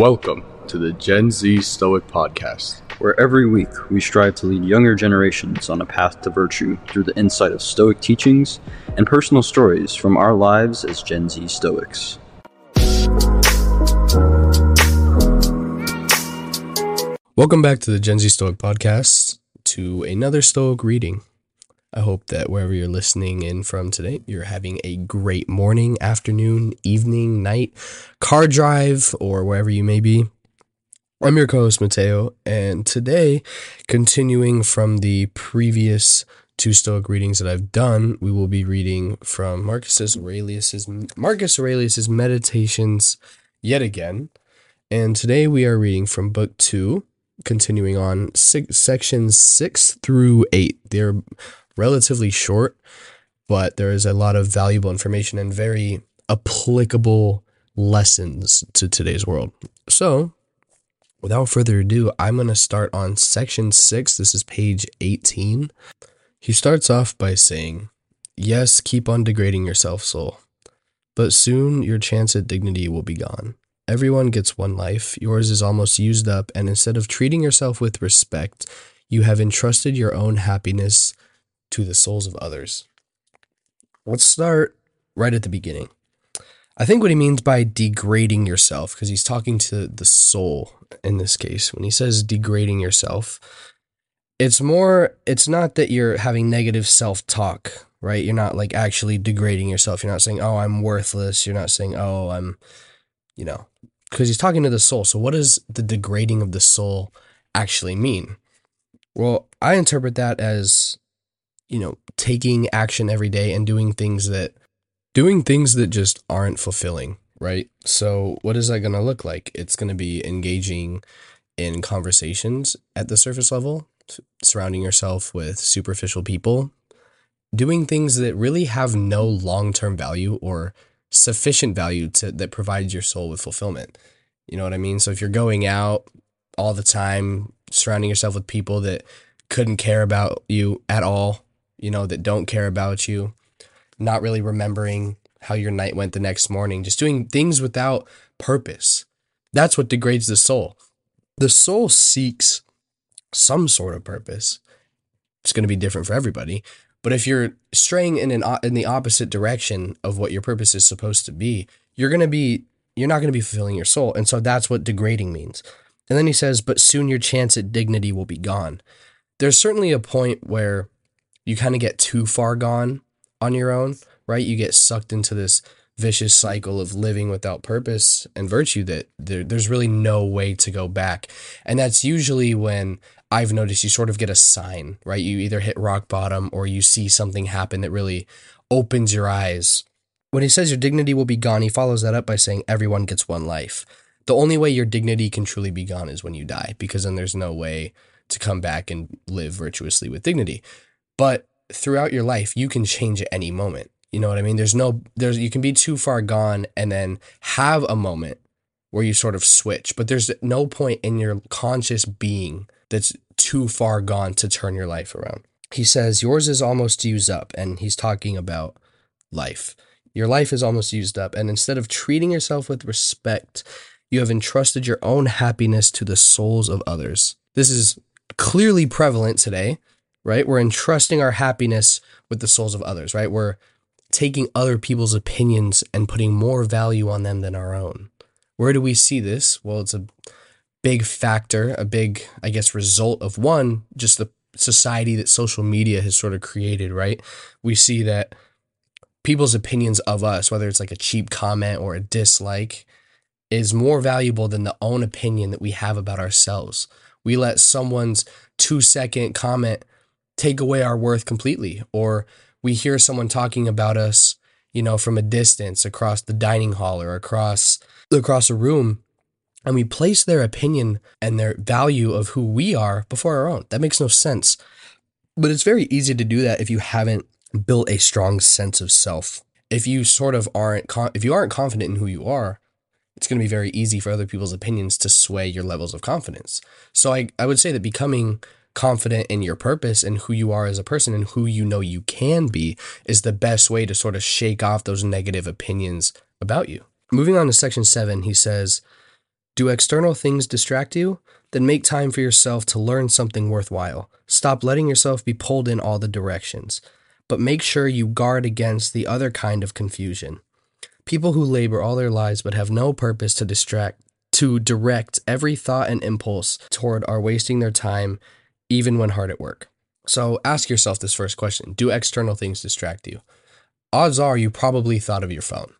Welcome to the Gen Z Stoic Podcast. where every week we strive to lead younger generations on a path to virtue through the insight of Stoic teachings and personal stories from our lives as Gen Z Stoics. Welcome back to the Gen Z Stoic Podcast, to another Stoic reading. I hope that wherever you're listening in from today, you're having a great morning, afternoon, evening, night, car drive, or wherever you may be. I'm your co host, Mateo, and today, continuing from the previous two Stoic readings that I've done, we will be reading from Marcus Aurelius's Marcus Aurelius's Meditations yet again. And today we are reading from book two, continuing on six, sections six through eight. They're relatively short, but there is a lot of valuable information and very applicable lessons to today's world. So, without further ado, I'm going to start on section six. This is page 18. He starts off by saying, Yes, keep on degrading yourself, soul, but soon your chance at dignity will be gone. Everyone gets one life. Yours is almost used up, and instead of treating yourself with respect, you have entrusted your own happiness to the souls of others. Let's start right at the beginning. I think what he means by degrading yourself, because he's talking to the soul in this case, when he says degrading yourself, it's more, it's not that you're having negative self talk, right? You're not like actually degrading yourself. You're not saying, oh, I'm worthless. You're not saying, oh, I'm, you know, because he's talking to the soul. So, what does the degrading of the soul actually mean? Well, I interpret that as, you know, taking action every day and doing things that, doing things that just aren't fulfilling, right? So, what is that going to look like? It's going to be engaging in conversations at the surface level, surrounding yourself with superficial people, doing things that really have no long term value or sufficient value to that provides your soul with fulfillment. You know what I mean? So if you're going out all the time, surrounding yourself with people that couldn't care about you at all, you know, that don't care about you, not really remembering how your night went the next morning, just doing things without purpose. That's what degrades the soul. The soul seeks some sort of purpose. It's going to be different for everybody, but if you're straying in an in the opposite direction of what your purpose is supposed to be, you're going to be you're not going to be fulfilling your soul. And so that's what degrading means. And then he says, "But soon your chance at dignity will be gone." There's certainly a point where you kind of get too far gone on your own, right? You get sucked into this vicious cycle of living without purpose and virtue that there, there's really no way to go back. And that's usually when I've noticed you sort of get a sign, right? You either hit rock bottom or you see something happen that really opens your eyes. When he says your dignity will be gone, he follows that up by saying everyone gets one life. The only way your dignity can truly be gone is when you die, because then there's no way to come back and live virtuously with dignity. But throughout your life, you can change at any moment. You know what I mean? There's no, there's, you can be too far gone and then have a moment where you sort of switch, but there's no point in your conscious being that's too far gone to turn your life around. He says, Yours is almost used up. And he's talking about life. Your life is almost used up. And instead of treating yourself with respect, you have entrusted your own happiness to the souls of others. This is clearly prevalent today, right? We're entrusting our happiness with the souls of others, right? We're taking other people's opinions and putting more value on them than our own. Where do we see this? Well, it's a big factor, a big, I guess, result of one, just the society that social media has sort of created, right? We see that people's opinions of us, whether it's like a cheap comment or a dislike, is more valuable than the own opinion that we have about ourselves. We let someone's two second comment take away our worth completely, or we hear someone talking about us, you know, from a distance across the dining hall or across across a room and we place their opinion and their value of who we are before our own. That makes no sense. But it's very easy to do that if you haven't built a strong sense of self. If you sort of aren't if you aren't confident in who you are, it's going to be very easy for other people's opinions to sway your levels of confidence. So I I would say that becoming confident in your purpose and who you are as a person and who you know you can be is the best way to sort of shake off those negative opinions about you. Moving on to section 7, he says, Do external things distract you? Then make time for yourself to learn something worthwhile. Stop letting yourself be pulled in all the directions. But make sure you guard against the other kind of confusion. People who labor all their lives but have no purpose to distract to direct every thought and impulse toward are wasting their time even when hard at work. So ask yourself this first question. Do external things distract you? Odds are you probably thought of your phone.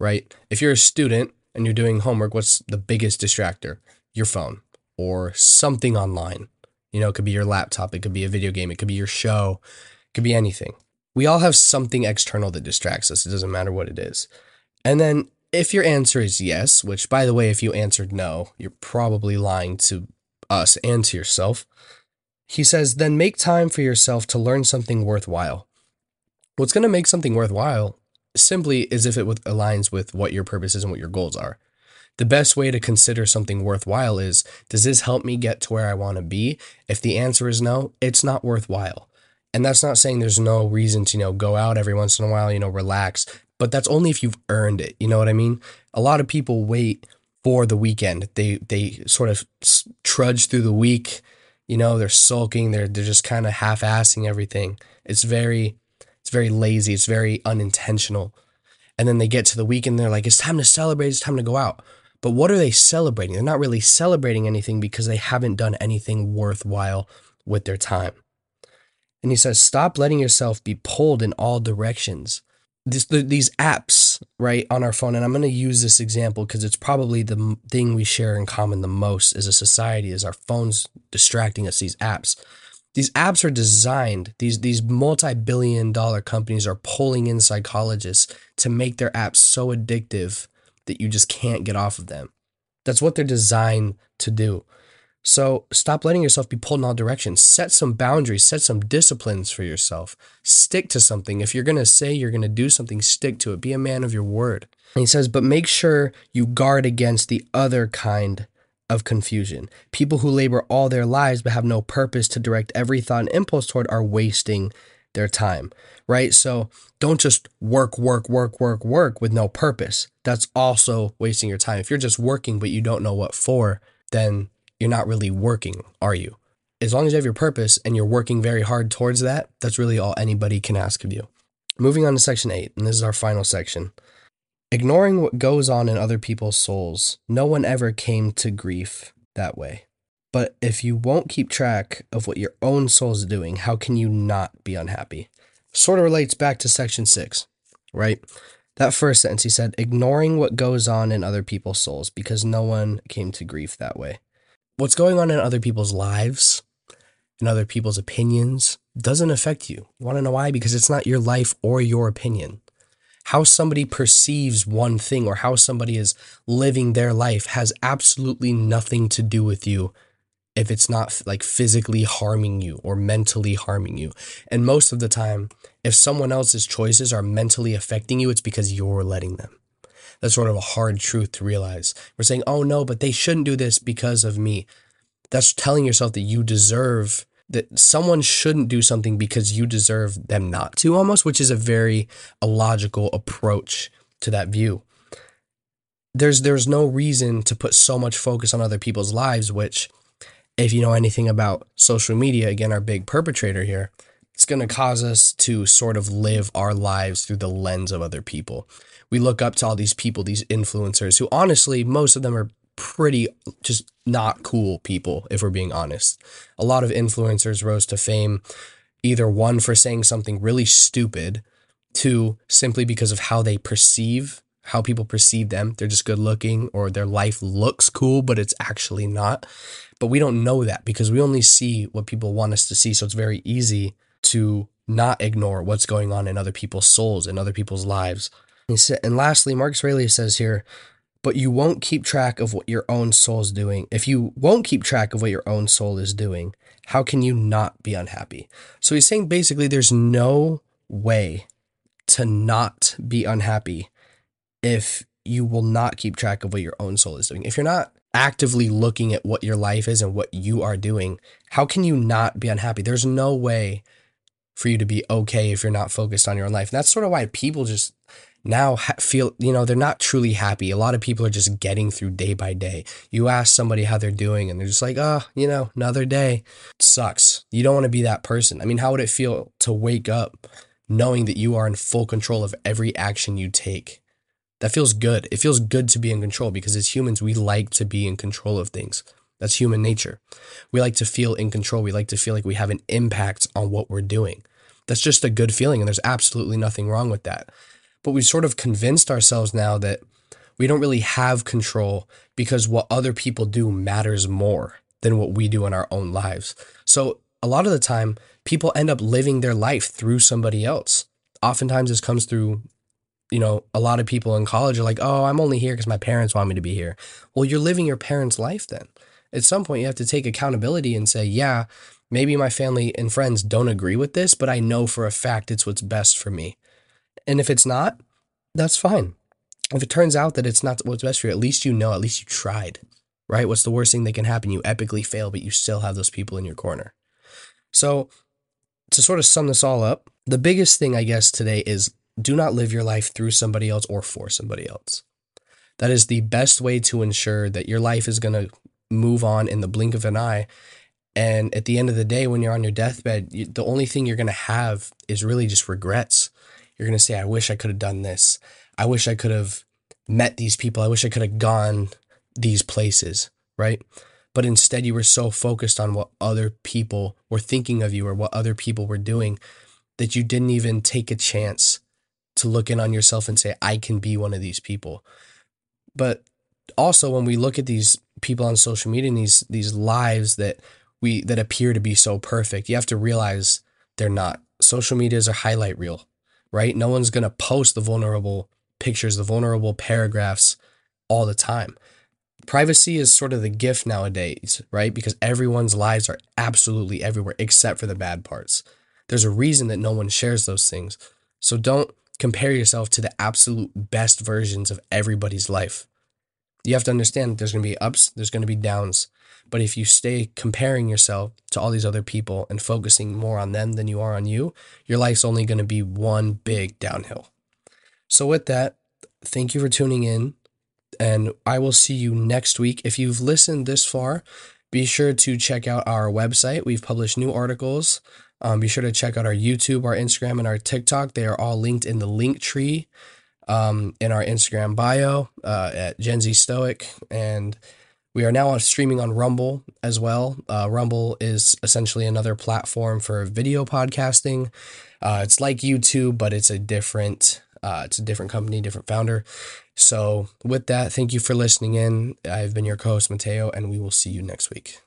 Right? If you're a student and you're doing homework, what's the biggest distractor? Your phone or something online. You know, it could be your laptop, it could be a video game, it could be your show, it could be anything. We all have something external that distracts us. It doesn't matter what it is. And then if your answer is yes, which by the way, if you answered no, you're probably lying to us and to yourself. He says, then make time for yourself to learn something worthwhile. What's going to make something worthwhile simply is if it aligns with what your purpose is and what your goals are. The best way to consider something worthwhile is does this help me get to where I want to be? If the answer is no, it's not worthwhile. And that's not saying there's no reason to, you know, go out every once in a while, you know, relax, but that's only if you've earned it. You know what I mean? A lot of people wait for the weekend. They they sort of trudge through the week. You know, they're sulking. They're they're just kind of half-assing everything. It's very it's very lazy. It's very unintentional. And then they get to the weekend. They're like, it's time to celebrate. It's time to go out. But what are they celebrating? They're not really celebrating anything because they haven't done anything worthwhile with their time. And he says, stop letting yourself be pulled in all directions this, the, these apps right on our phone and i'm going to use this example because it's probably the thing we share in common the most as a society is our phones distracting us these apps. These apps are designed these these multi-billion dollar companies are pulling in psychologists to make their apps so addictive that you just can't get off of them. That's what they're designed to do so stop letting yourself be pulled in all directions. Set some boundaries, set some disciplines for yourself. Stick to something. If you're going to say you're going to do something, stick to it. Be a man of your word. And he says, but make sure you guard against the other kind of confusion. People who labor all their lives but have no purpose to direct every thought and impulse toward are wasting their time, right? So don't just work, work, work, work, work with no purpose. That's also wasting your time. If you're just working but you don't know what for, then you're not really working, are you? As long as you have your purpose and you're working very hard towards that, that's really all anybody can ask of you. Moving on to section eight, and this is our final section. Ignoring what goes on in other people's souls, no one ever came to grief that way. But if you won't keep track of what your own soul is doing, how can you not be unhappy? Sort of relates back to section six, right? That first sentence, he said, ignoring what goes on in other people's souls because no one came to grief that way what's going on in other people's lives and other people's opinions doesn't affect you. You want to know why? Because it's not your life or your opinion. How somebody perceives one thing or how somebody is living their life has absolutely nothing to do with you if it's not like physically harming you or mentally harming you. And most of the time, if someone else's choices are mentally affecting you, it's because you're letting them. That's sort of a hard truth to realize. We're saying, oh no, but they shouldn't do this because of me. That's telling yourself that you deserve that someone shouldn't do something because you deserve them not to almost, which is a very illogical approach to that view. There's there's no reason to put so much focus on other people's lives, which if you know anything about social media, again, our big perpetrator here, it's going to cause us to sort of live our lives through the lens of other people we look up to all these people, these influencers who honestly, most of them are pretty just not cool people, if we're being honest. A lot of influencers rose to fame either one for saying something really stupid, two, simply because of how they perceive, how people perceive them. They're just good looking or their life looks cool, but it's actually not. But we don't know that because we only see what people want us to see. So it's very easy to not ignore what's going on in other people's souls and other people's lives. And lastly, Marcus Aurelius says here, but you won't keep track of what your own soul is doing. If you won't keep track of what your own soul is doing, how can you not be unhappy? So he's saying basically there's no way to not be unhappy if you will not keep track of what your own soul is doing. If you're not actively looking at what your life is and what you are doing, how can you not be unhappy? There's no way for you to be okay if you're not focused on your own life. And that's sort of why people just now ha- feel, you know, they're not truly happy. A lot of people are just getting through day by day. You ask somebody how they're doing and they're just like, oh, you know, another day sucks. You don't want to be that person. I mean, how would it feel to wake up knowing that you are in full control of every action you take? That feels good. It feels good to be in control because as humans, we like to be in control of things. That's human nature. We like to feel in control. We like to feel like we have an impact on what we're doing. That's just a good feeling, and there's absolutely nothing wrong with that. But we've sort of convinced ourselves now that we don't really have control because what other people do matters more than what we do in our own lives. So a lot of the time, people end up living their life through somebody else. Oftentimes, this comes through, you know, a lot of people in college are like, oh, I'm only here because my parents want me to be here. Well, you're living your parents' life then. At some point, you have to take accountability and say, yeah, maybe my family and friends don't agree with this, but I know for a fact it's what's best for me. And if it's not, that's fine. If it turns out that it's not what's best for you, at least you know, at least you tried, right? What's the worst thing that can happen? You epically fail, but you still have those people in your corner. So, to sort of sum this all up, the biggest thing, I guess, today is do not live your life through somebody else or for somebody else. That is the best way to ensure that your life is going to move on in the blink of an eye. And at the end of the day, when you're on your deathbed, you, the only thing you're going to have is really just regrets. You're going to say, I wish I could have done this. I wish I could have met these people. I wish I could have gone these places, right? But instead, you were so focused on what other people were thinking of you or what other people were doing that you didn't even take a chance to look in on yourself and say, I can be one of these people. But also, when we look at these people on social media and these these lives that we that appear to be so perfect, you have to realize they're not. Social media is a highlight reel, right? No one's gonna post the vulnerable pictures, the vulnerable paragraphs all the time. Privacy is sort of the gift nowadays, right? Because everyone's lives are absolutely everywhere except for the bad parts. There's a reason that no one shares those things. So don't compare yourself to the absolute best versions of everybody's life. You have to understand there's going to be ups, there's going to be downs. But if you stay comparing yourself to all these other people and focusing more on them than you are on you, your life's only going to be one big downhill. So, with that, thank you for tuning in and I will see you next week. If you've listened this far, be sure to check out our website. We've published new articles. Um, be sure to check out our YouTube, our Instagram, and our TikTok. They are all linked in the link tree um, in our Instagram bio uh, at Gen Z Stoic. And we are now streaming on Rumble as well. Uh, Rumble is essentially another platform for video podcasting. Uh, it's like YouTube, but it's a different uh, it's a different company, different founder. So, with that, thank you for listening in. I've been your co host, Mateo, and we will see you next week.